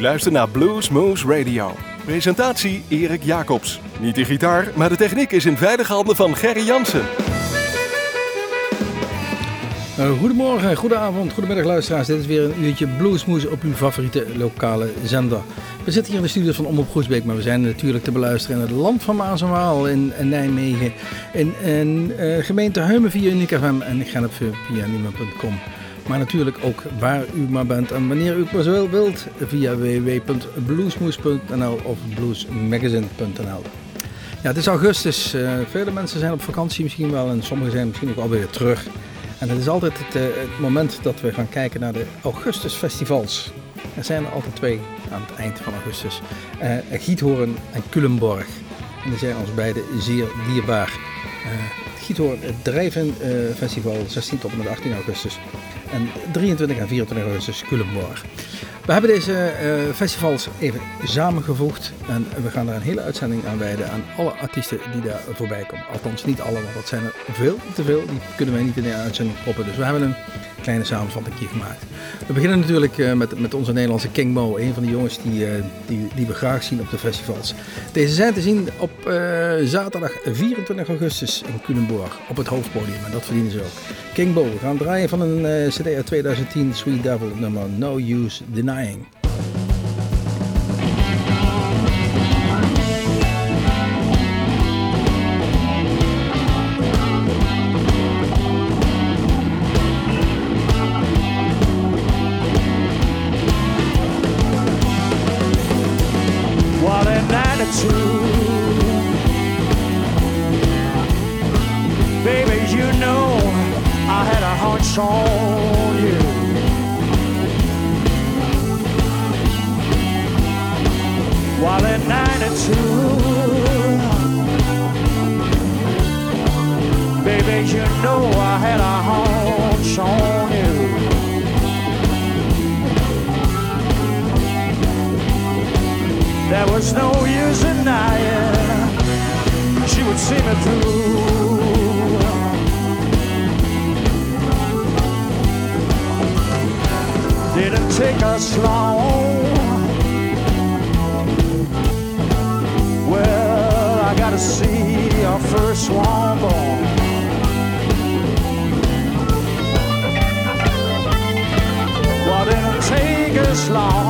U luistert naar Blues Moose Radio. Presentatie Erik Jacobs. Niet de gitaar, maar de techniek is in veilige handen van Gerry Jansen. Uh, goedemorgen, goedenavond, goedemiddag luisteraars. Dit is weer een uurtje Bluesmoes op uw favoriete lokale zender. We zitten hier in de studios van Omroep Groesbeek, maar we zijn natuurlijk te beluisteren in het land van Maas en Waal in, Nijmegen. In, in uh, gemeente Heumen via Unique FM via Niemen.com. Maar natuurlijk ook waar u maar bent en wanneer u maar zo wilt via www.bluesmoes.nl of bluesmagazine.nl. Ja, het is augustus. Uh, vele mensen zijn op vakantie misschien wel en sommigen zijn misschien ook alweer terug. En het is altijd het, uh, het, moment dat we gaan kijken naar de augustusfestivals. Er zijn er altijd twee aan het eind van augustus. Uh, Giethoorn en Culemborg. En die zijn ons beiden zeer dierbaar. Uh, Giethoorn, het Drijven Festival, 16 tot en met 18 augustus. En 23 en 24 augustus Culemborg. We hebben deze uh, festivals even samengevoegd en we gaan er een hele uitzending aan wijden aan alle artiesten die daar voorbij komen. Althans niet alle, want dat zijn er veel te veel. Die kunnen wij niet in de uitzending proppen. Dus we hebben een kleine samenvatting gemaakt. We beginnen natuurlijk uh, met, met onze Nederlandse King Mo, een van de jongens die, uh, die, die we graag zien op de festivals. Deze zijn te zien op zaterdag 24 augustus in Culemborg op het hoofdpodium en dat verdienen ze ook. King Bo, we gaan draaien van een CD uit 2010, Sweet Devil, nummer No Use Denying. Had on you. While at 92, baby, you know I had a hunch on you. There was no use denying she would see me through. Take us long. Well, I gotta see our first one born. Well, didn't take us long,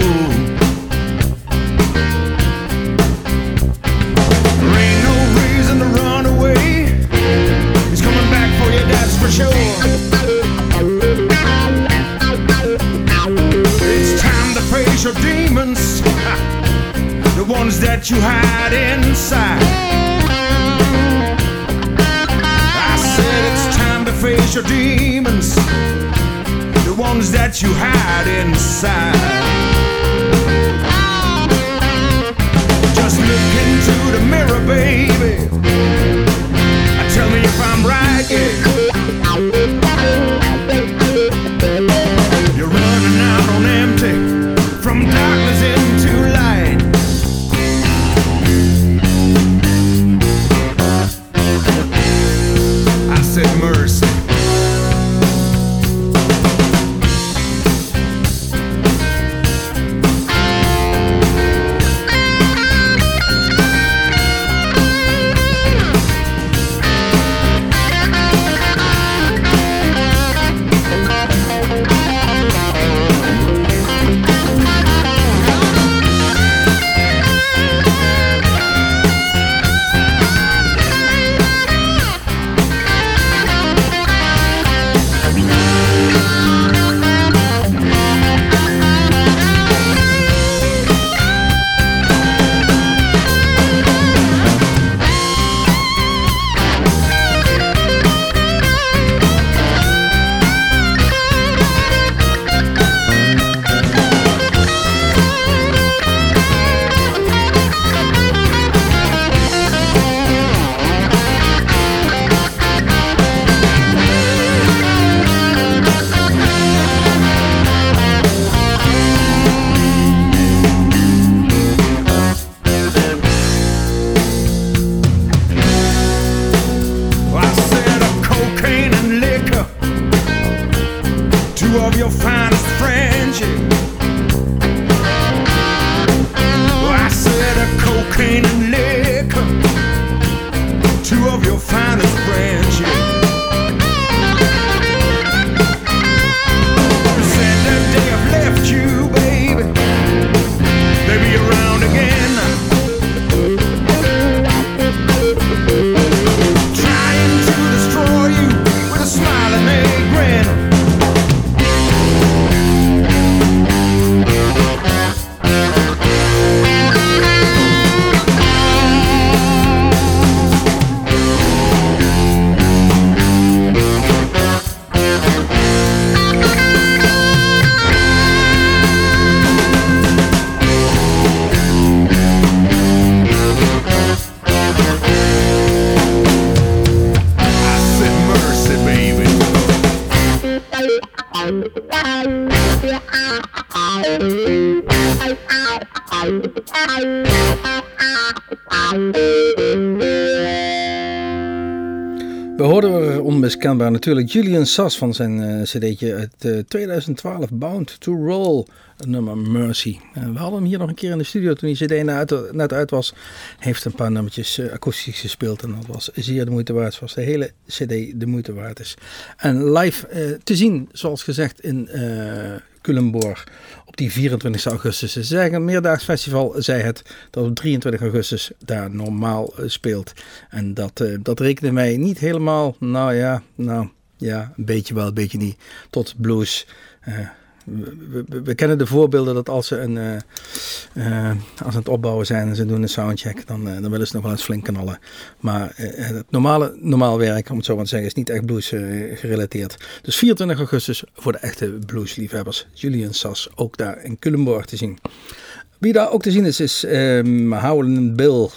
natuurlijk. Julian Sass van zijn uh, cd'tje uit eh, 2012, Bound to Roll, nummer Mercy. Eh, we hadden hem hier nog een keer in de studio toen die cd net, net uit was. Heeft een paar nummertjes akoestisch gespeeld en dat was zeer de moeite waard. Zoals de hele cd de moeite waard is. En live te zien, zoals gezegd, in Culemborg op die 24 augustus. Ze zeggen, een meerdaags festival zei het dat op 23 augustus daar normaal eh, speelt. En dat, uh, dat rekenen wij niet helemaal, nou ja, nou ja, een beetje wel, een beetje niet, tot blues. Uh, we, kennen de voorbeelden dat als ze, een, uh, uh, als ze het opbouwen zijn en ze doen een soundcheck, dan, uh, dan willen ze nog wel eens flink knallen. Maar het normale, normaal werk, om het zo maar te zeggen, is niet echt blues gerelateerd. Dus 24 augustus voor de echte bluesliefhebbers. Julian Sass ook daar in Culemborg te zien. Wie daar ook te zien is, is um, Howlin' Bill.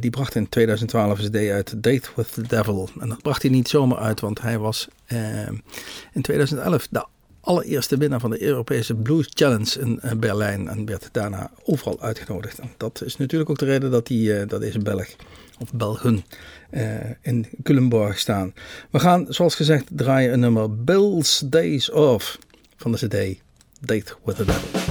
Die bracht in 2012 een CD uit Date with the Devil. En dat bracht hij niet zomaar uit, want hij was uh, in 2011 de allereerste winnaar van de Europese Blues Challenge in uh, Berlijn. En werd daarna overal uitgenodigd. En dat is natuurlijk ook de reden dat, die, dat deze Belg, of Belgen, in Culemborg staan. We gaan, zoals gezegd, draaien een nummer Bill's Days Off van de CD Date with the Devil.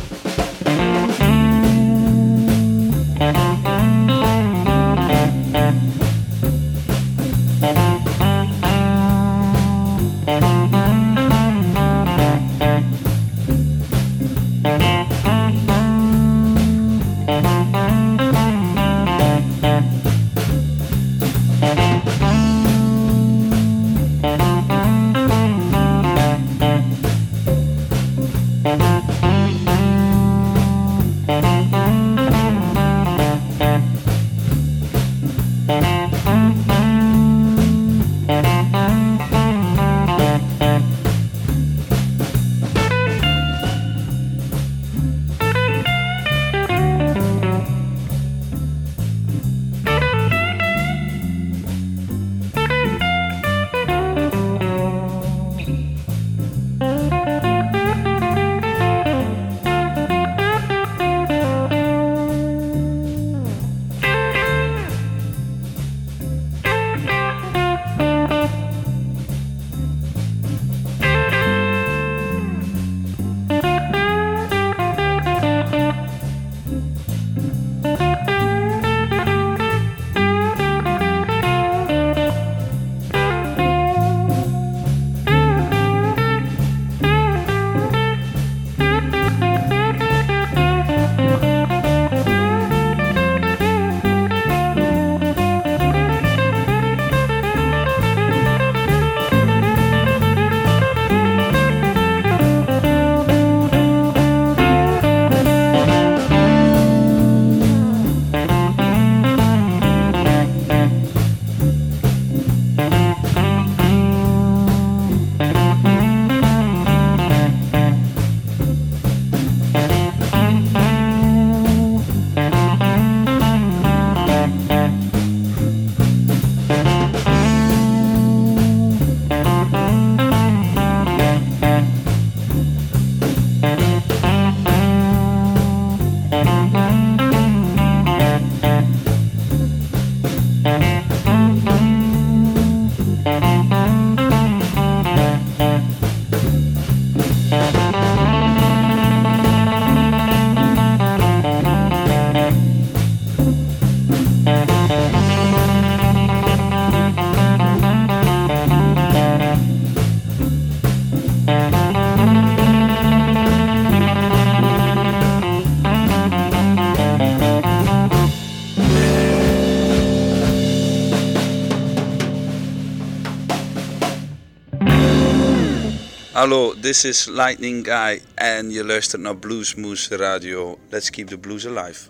This is Lightning Guy en je luistert naar Bluesmoose Radio. Let's keep the blues alive.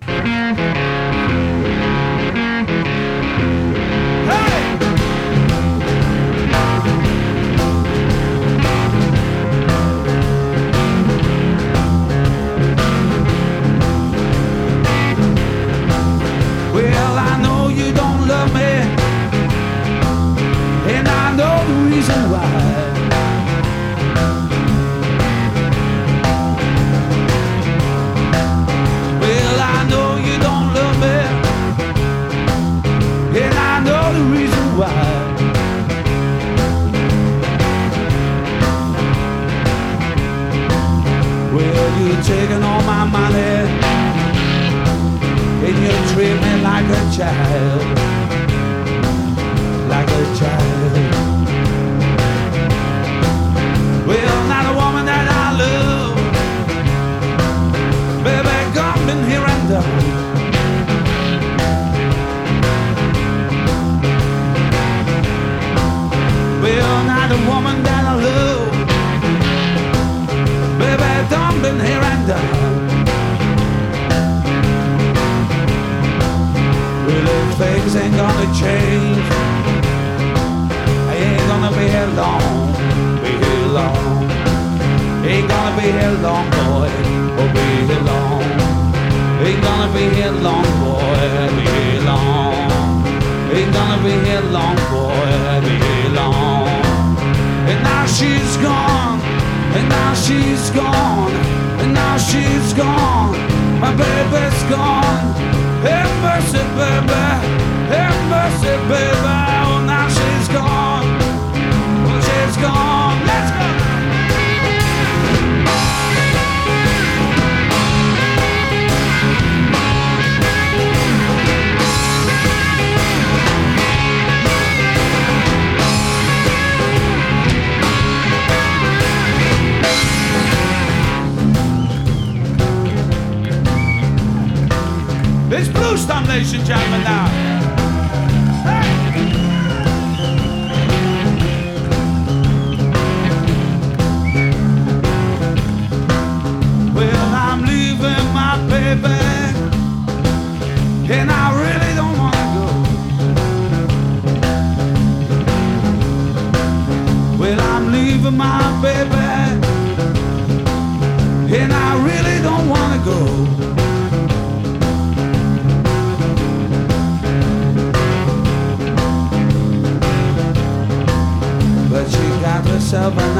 salvação.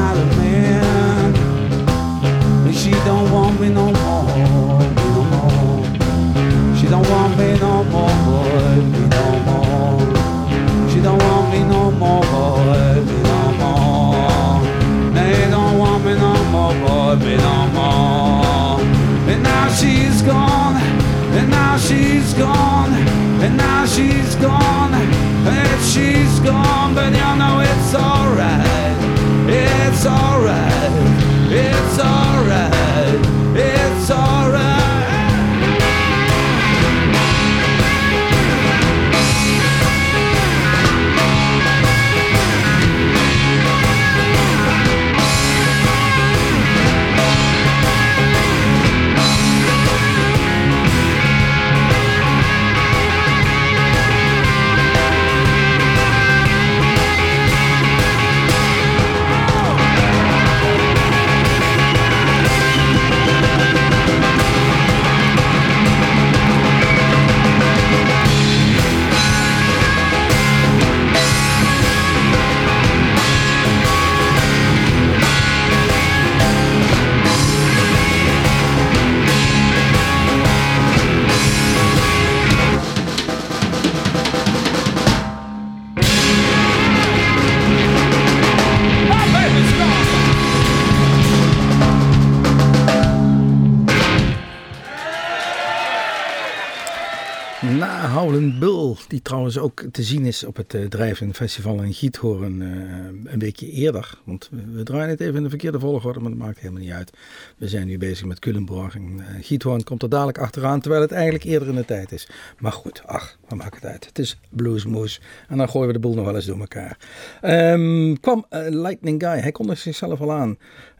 Te zien is op het uh, Drijven Festival in Giethoorn uh, een weekje eerder. Want we, we, draaien het even in de verkeerde volgorde, maar dat maakt helemaal niet uit. We zijn nu bezig met Culemborg en uh, Giethoorn komt er dadelijk achteraan, terwijl het eigenlijk eerder in de tijd is. Maar goed, ach, wat maakt het uit. Het is bluesmoes en dan gooien we de boel nog wel eens door elkaar. Um, kwam Lightning Guy, hij kondigde zichzelf al aan.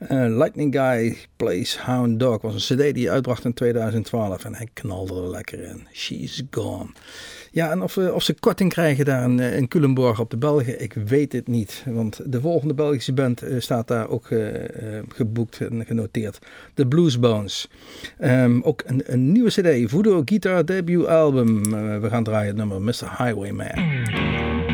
Lightning Guy Plays Hound Dog was een cd die hij uitbracht in 2012 en hij knalde er lekker in. She's gone. Ja, en of, of ze korting krijgen daar in, in Culemborg op de Belgen, ik weet het niet. Want de volgende Belgische band staat daar ook geboekt en genoteerd. De Bluesbones. Um, ook een, een, nieuwe cd, Voodoo Guitar Debut Album. we gaan draaien het nummer Mr. Highwayman.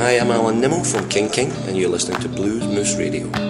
Hi, I'm Alan Nimmo from King King, and you're listening to Blues Moose Radio.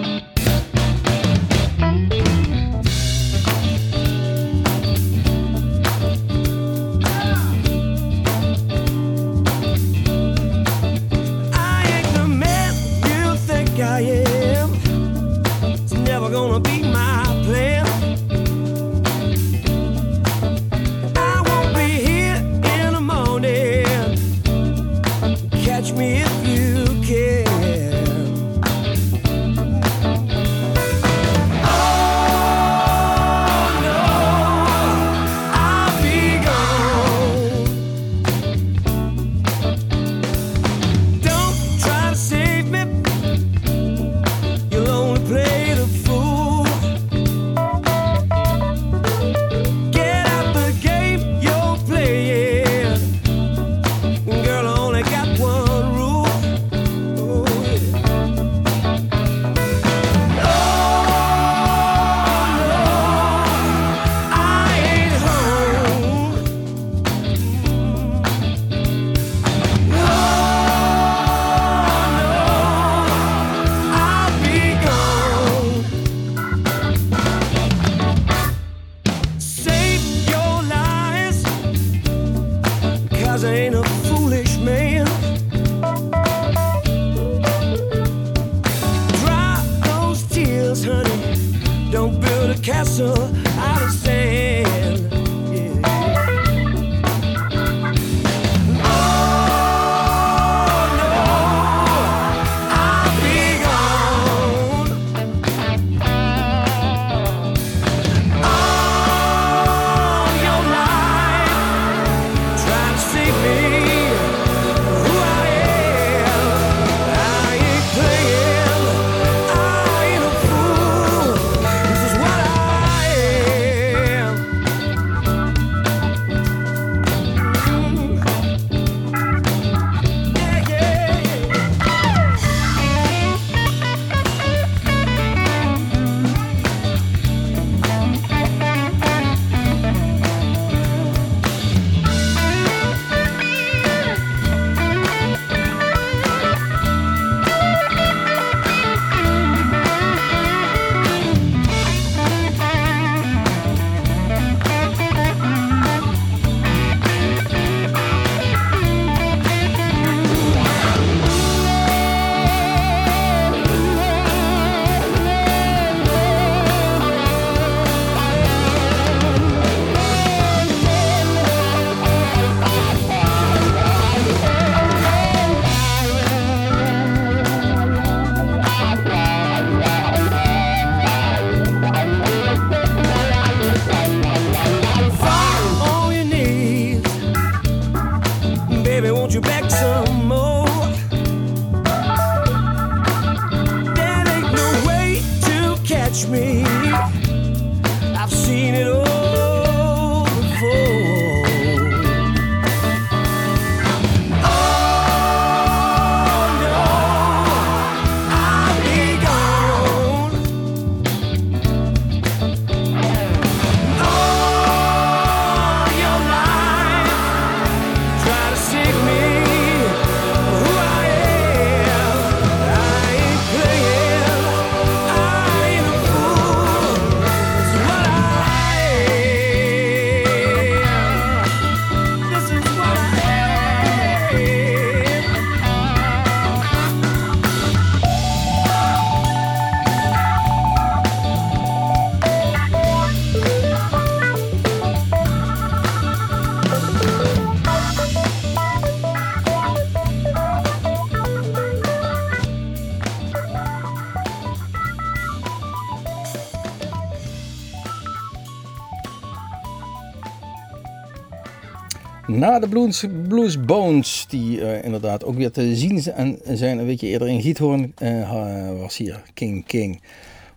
Na de Blues, Blues Bones, die eh, inderdaad ook weer te zien zijn, een weekje eerder in Giethoorn, eh, was hier King King.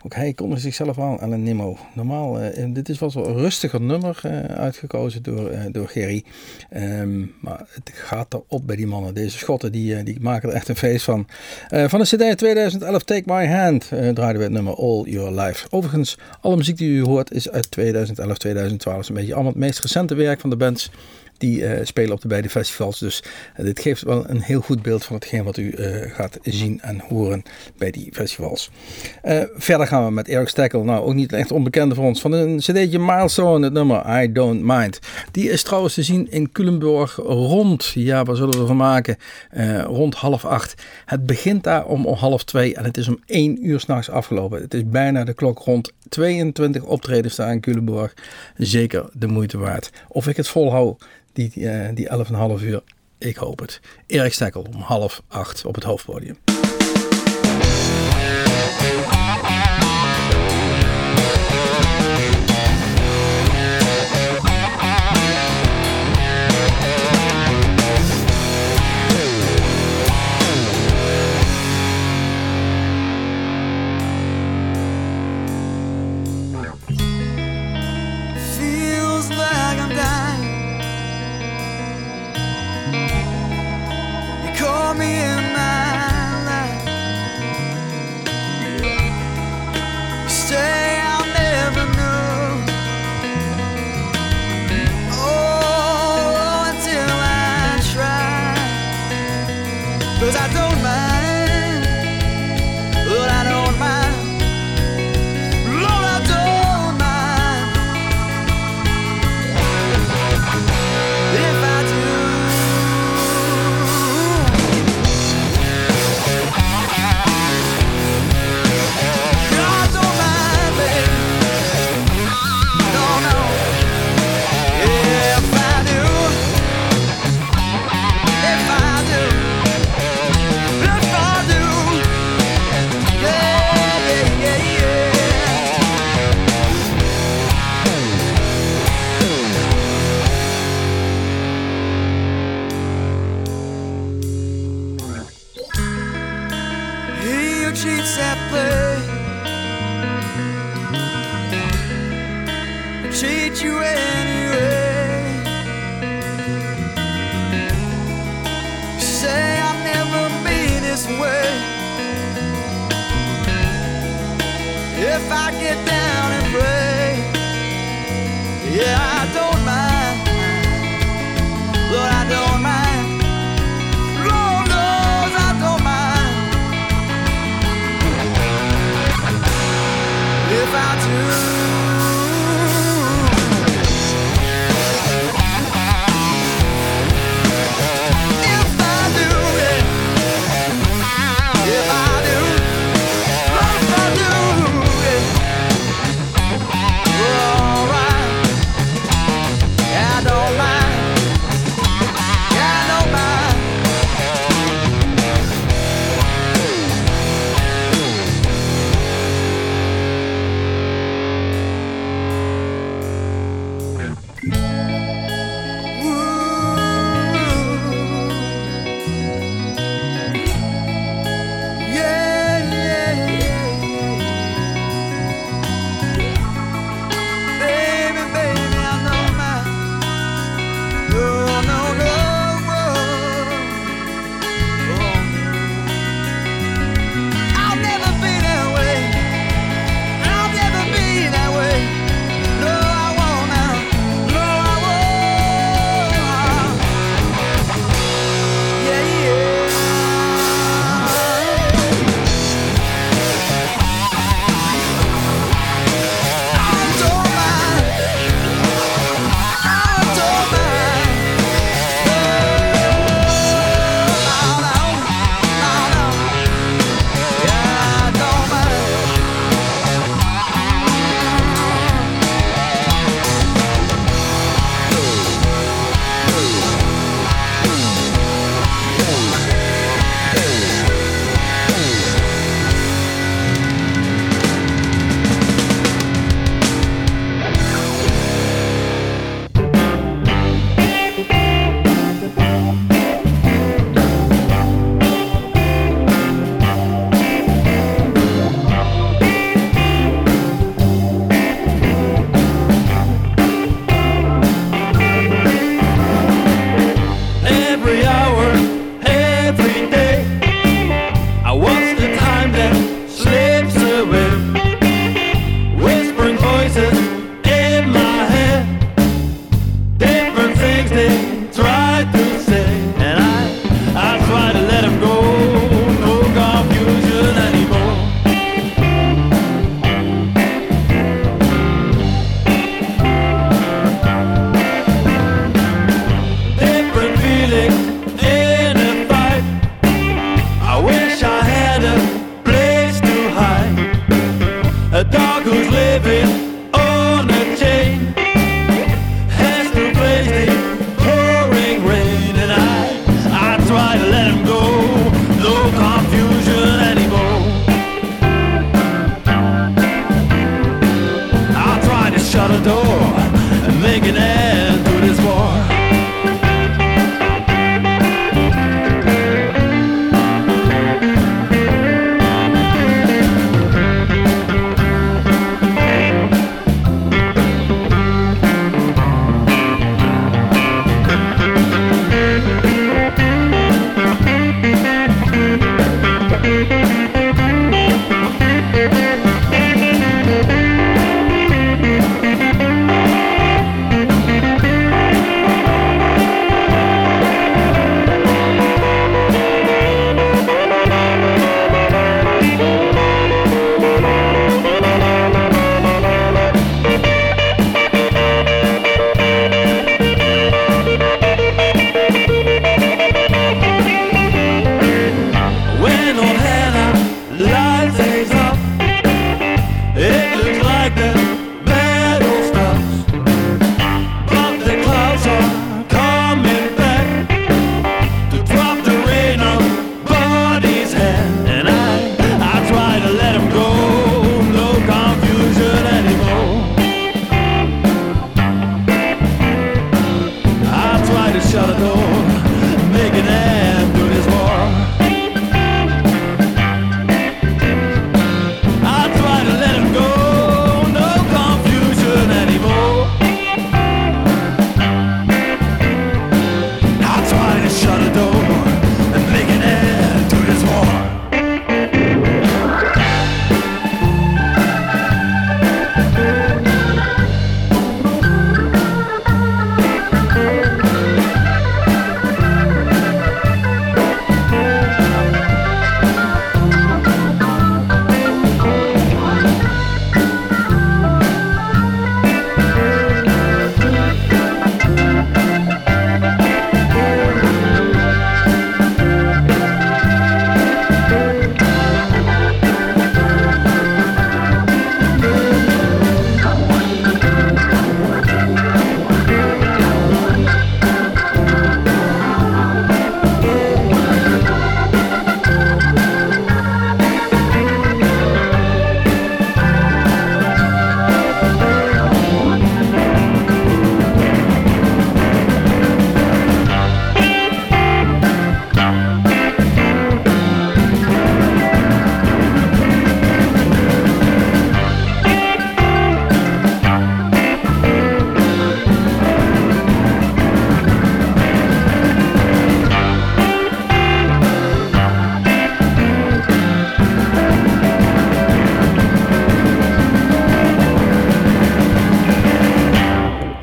Ook hij kondigde zichzelf aan, Alan Nimmo. Normaal, eh, dit is wel zo'n rustiger nummer uitgekozen door, door Gerry. Ehm, maar het gaat erop bij die mannen. Deze schotten die, die maken er echt een feest van. Van de CD 2011 Take My Hand draaiden we het nummer All Your Life. Overigens, alle muziek die u hoort is uit 2011, 2012. is een beetje allemaal het meest recente werk van de bands. Die eh, spelen op de beide festivals. Dus eh, dit geeft wel een heel goed beeld van hetgeen wat u eh, gaat zien en horen bij die festivals. Verder gaan we met Eric Steckel. Nou, ook niet echt onbekende voor ons. Van een cd'tje Milestone, het nummer I Don't Mind. Die is trouwens te zien in Culemborg rond, ja, waar zullen we van maken? Rond half acht. Het begint daar om half twee en het is om één uur s'nachts afgelopen. Het is bijna de klok rond 22 optredens daar in Culemborg. Zeker de moeite waard. Of ik het volhoud, die, eh, die 11,5 uur, ik hoop het. Erik Stekkel om half acht op het hoofdpodium.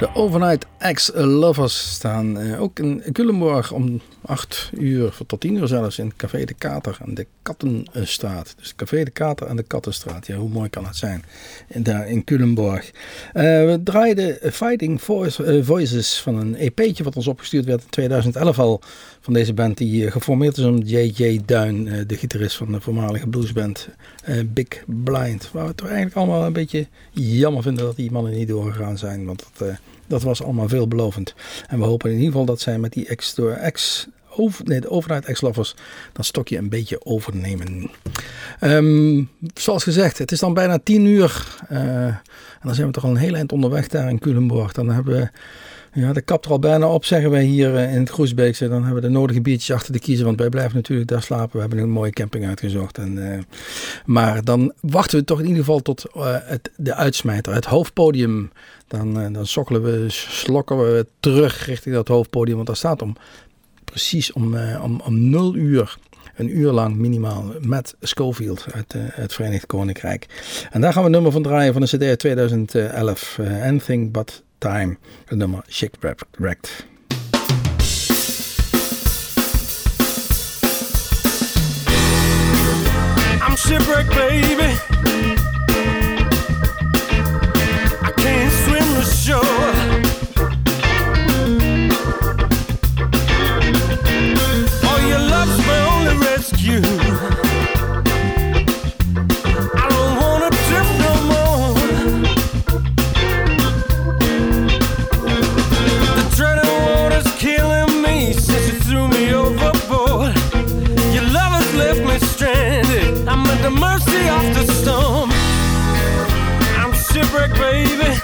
De Overnight Ex-Lovers staan eh, ook in Culemborg om 8 uur tot 10 uur zelfs in Café de Kater aan de Kattenstraat. Dus Café de Kater aan de Kattenstraat. Ja, hoe mooi kan het zijn? Daar in Culemborg. Eh, we draaiden Fighting eh, Voices van een EP'tje wat ons opgestuurd werd in 2011 al. Van deze band die eh, geformeerd is om J.J. Duin, eh, de gitarist van de voormalige bluesband eh, Big Blind. Waar we toch eigenlijk allemaal een beetje jammer vinden dat die mannen niet doorgegaan zijn. Want dat, dat was allemaal veelbelovend. En we hopen in ieder geval dat zij met die ex, ex over, nee, de overheid ex-lovers dat stokje een beetje overnemen. Ehm, zoals gezegd, het is dan bijna tien uur. en dan zijn we toch al een heel eind onderweg daar in Culemborg. Dan hebben we ja, de kap er al bijna op, zeggen wij hier eh, in het Groesbeekse. Dan hebben we de nodige biertjes achter de kiezen, want wij blijven natuurlijk daar slapen. We hebben een mooie camping uitgezocht. En, eh, maar dan wachten we toch in ieder geval tot eh, het, de uitsmijter, het hoofdpodium. Dan, dan sokkelen we, slokken we terug richting dat hoofdpodium, want daar staat om precies om, om, om 0 uur. Een uur lang minimaal met Schofield uit het Verenigd Koninkrijk. En daar gaan we nummer van draaien van de CD uit 2011. eh, Anything But Time. Het nummer Shipwrecked. I'm shipwrecked, baby. I can't swim the shore. Oh, mercy of the storm. I'm shipwrecked, baby.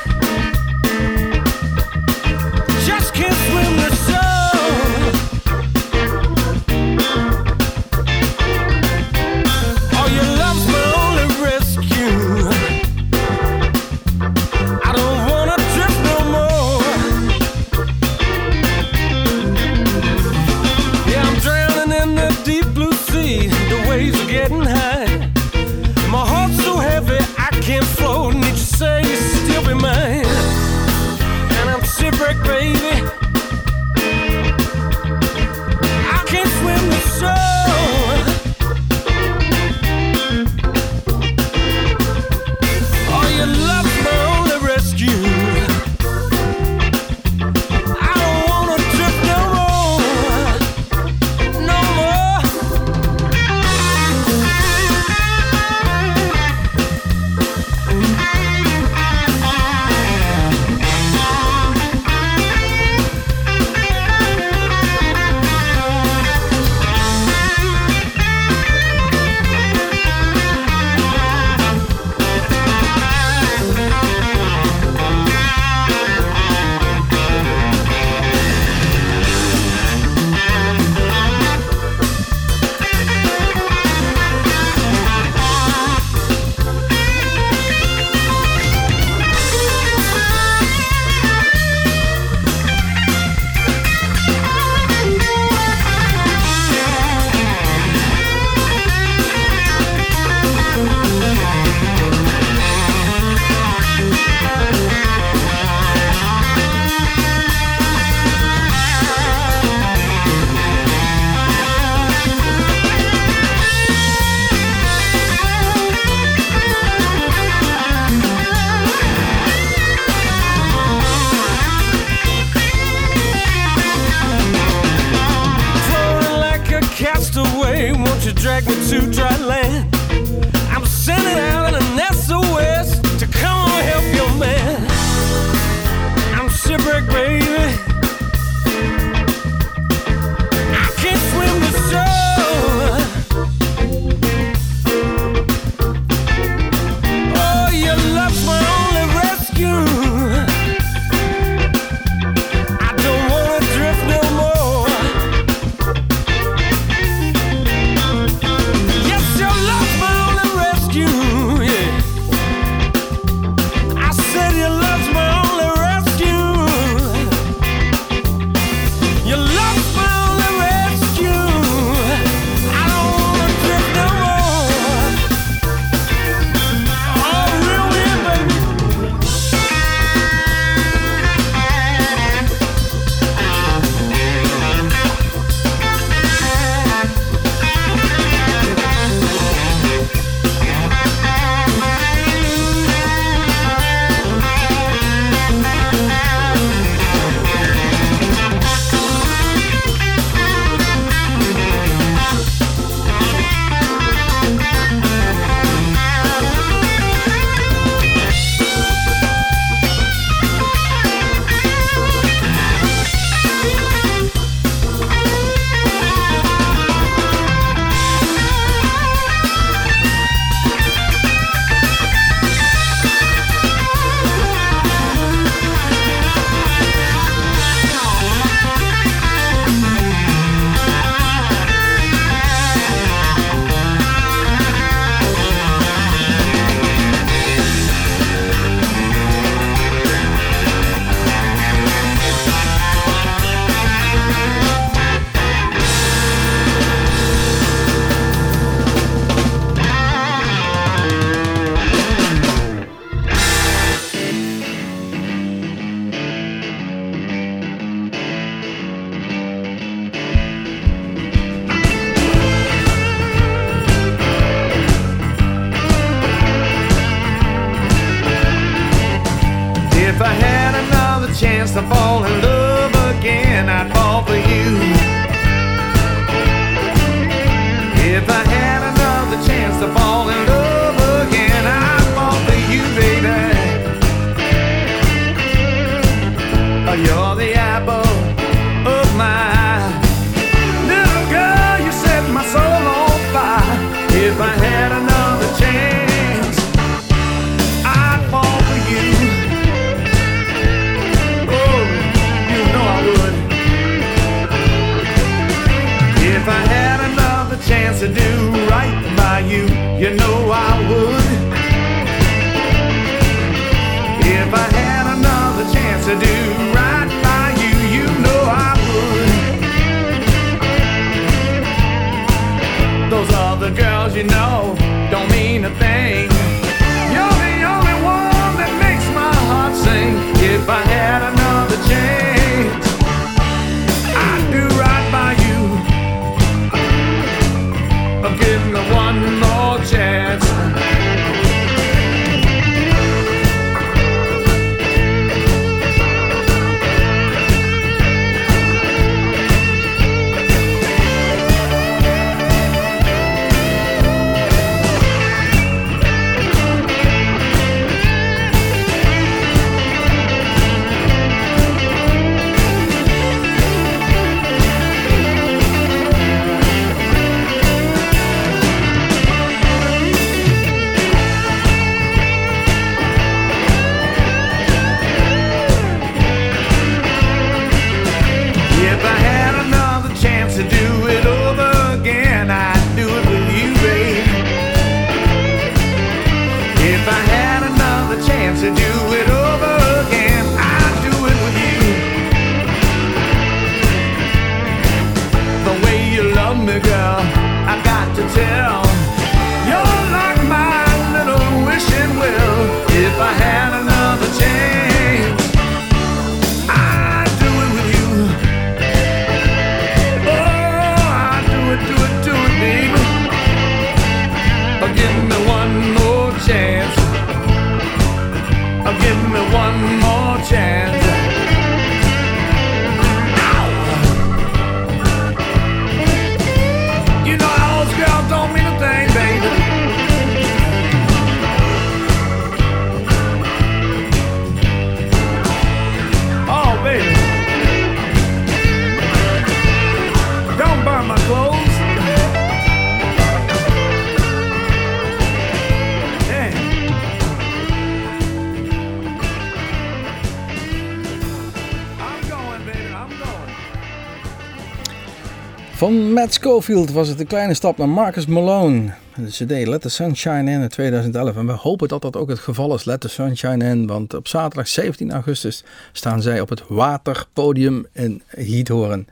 Van Matt Schofield was het een kleine stap naar Marcus Malone. De CD Let the Sunshine In in 2011. En we hopen dat dat ook het geval is. Let the Sunshine In. Want op zaterdag 17 augustus staan zij op het Waterpodium in Giethoorn.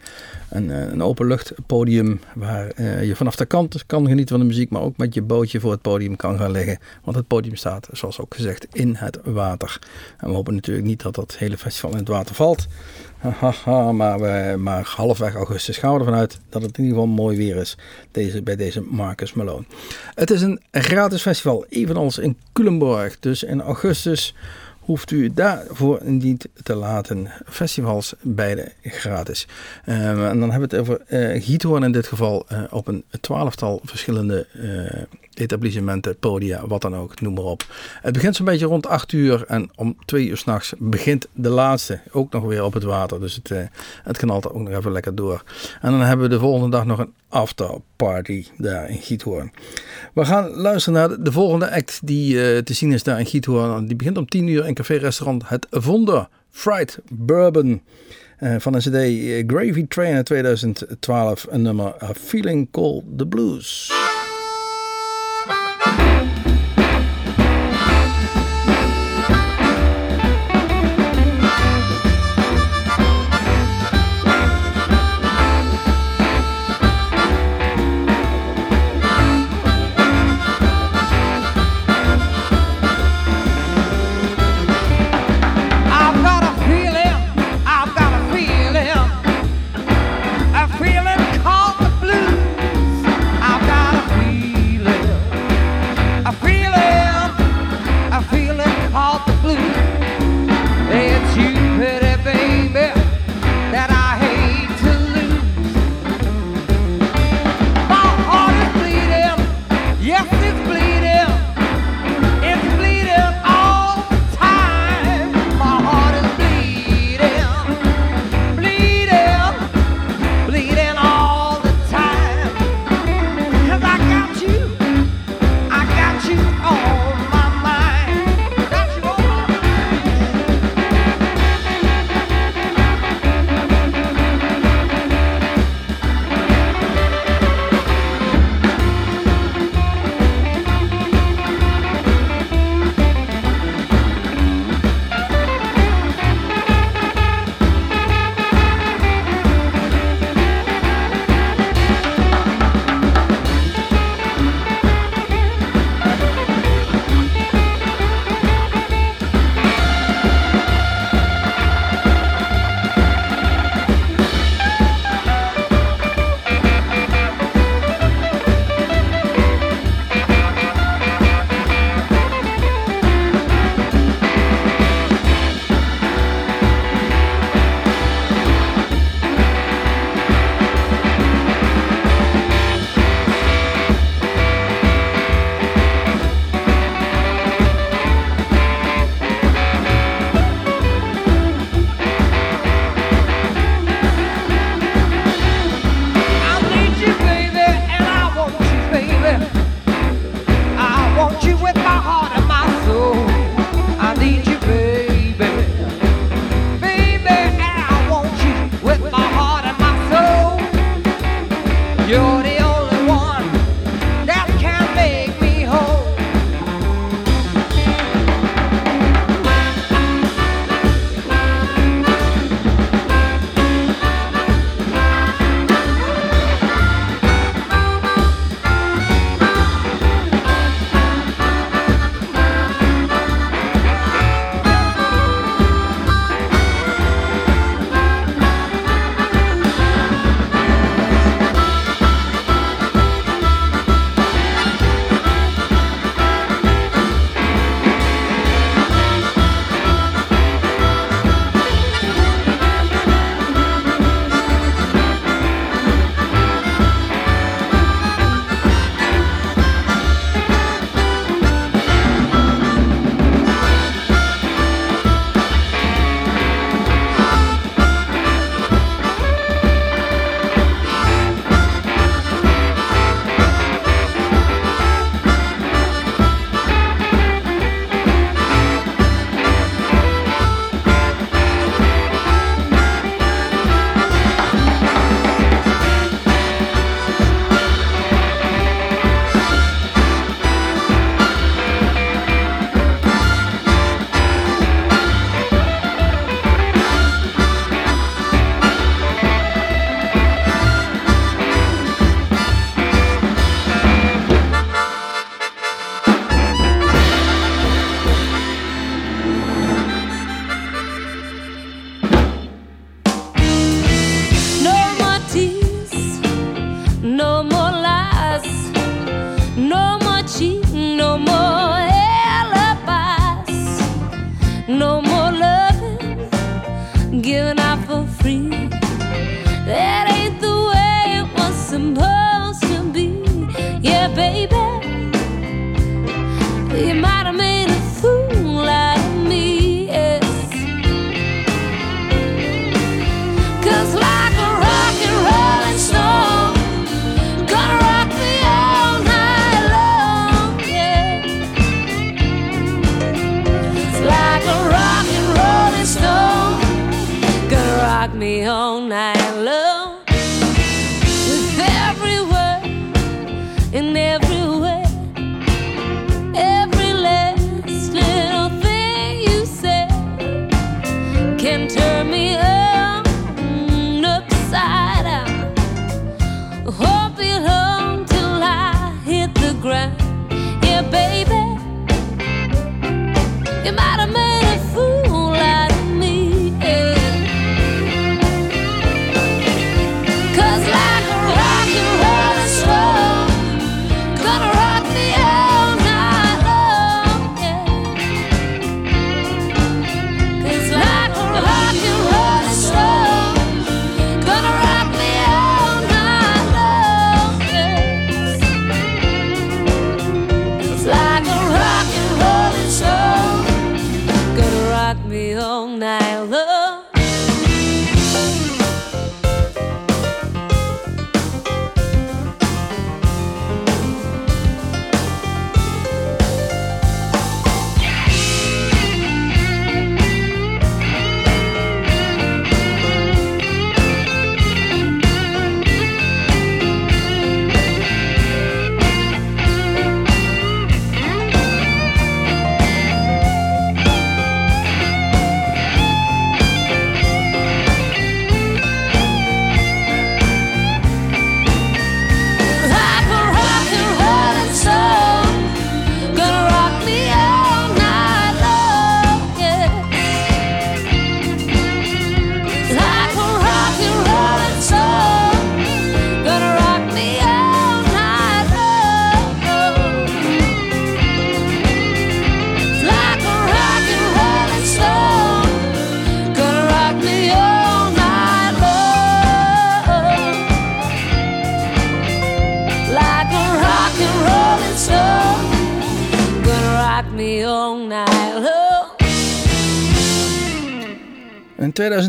Een, eh, een openluchtpodium waar eh, je vanaf de kant kan genieten van de muziek. Maar ook met je bootje voor het podium kan gaan liggen. Want het podium staat, zoals ook gezegd, in het water. En we hopen natuurlijk niet dat dat hele festival in het water valt. Maar, maar halfweg augustus gaan we ervan uit dat het in ieder geval mooi weer is deze, bij deze Marcus Malone. Het is een gratis festival, evenals in Culemborg. Dus in augustus hoeft u daarvoor niet te laten. Festivals beide gratis. Eh, en dan hebben we het over eh Giethoorn in dit geval eh, op een twaalftal verschillende eh, etablissementen, podia, wat dan ook, noem maar op. Het begint zo'n beetje rond 8 uur en om 2 uur s'nachts begint de laatste. Ook nog weer op het water, dus het, eh, het knalt ook nog even lekker door. En dan hebben we de volgende dag nog een afterparty daar in Giethoorn. We gaan luisteren naar de, de volgende act die eh, te zien is daar in Giethoorn. Die begint om 10 uur in café-restaurant Het Vonder Fried Bourbon. Eh, van een cd eh, Gravy Train uit 2012, een nummer A Feeling Called the Blues.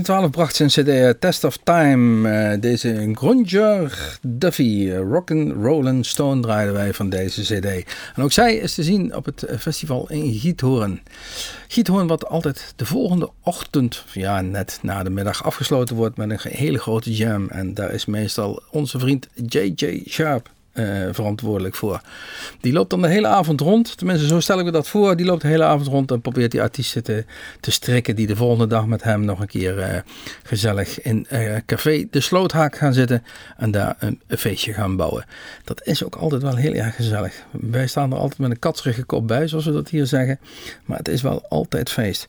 2012 bracht zijn CD eh, Test of Time. eh, deze Grunger Duffy, eh, Rockin' Rollin' Stone draaiden wij van deze CD. En ook zij is te zien op het festival in Giethoorn. Giethoorn wat altijd de volgende ochtend, ja net na de middag, afgesloten wordt met een hele grote jam. En daar is meestal onze vriend J.J. Sharp eh, verantwoordelijk voor. Die loopt dan de hele avond rond. Tenminste, zo stel ik me dat voor. Die loopt de hele avond rond en probeert die artiesten te, te strikken. Die de volgende dag met hem nog een keer eh, gezellig in eh, café De Sloothaak gaan zitten. En daar een, feestje gaan bouwen. Dat is ook altijd wel heel erg gezellig. Wij staan er altijd met een katsrige kop bij, zoals we dat hier zeggen. Maar het is wel altijd feest.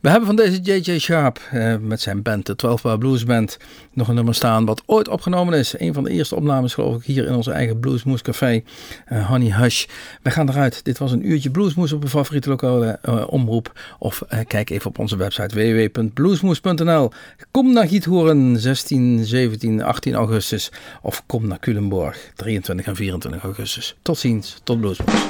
We hebben van deze J.J. Sharp met zijn band, de 12 Bar Blues Band, nog een nummer staan wat ooit opgenomen is. Een van de eerste opnames geloof ik hier in onze eigen Bluesmoes Café, eh, Honey Hush. Wij gaan eruit. Dit was een uurtje Bluesmoes op uw favoriete lokale eh, omroep. Of eh, kijk even op onze website www.bluesmoes.nl. Kom naar Giethoorn 16, 17, 18 augustus. Of kom naar Culemborg 23 en 24 augustus. Tot ziens, tot Bluesmoes.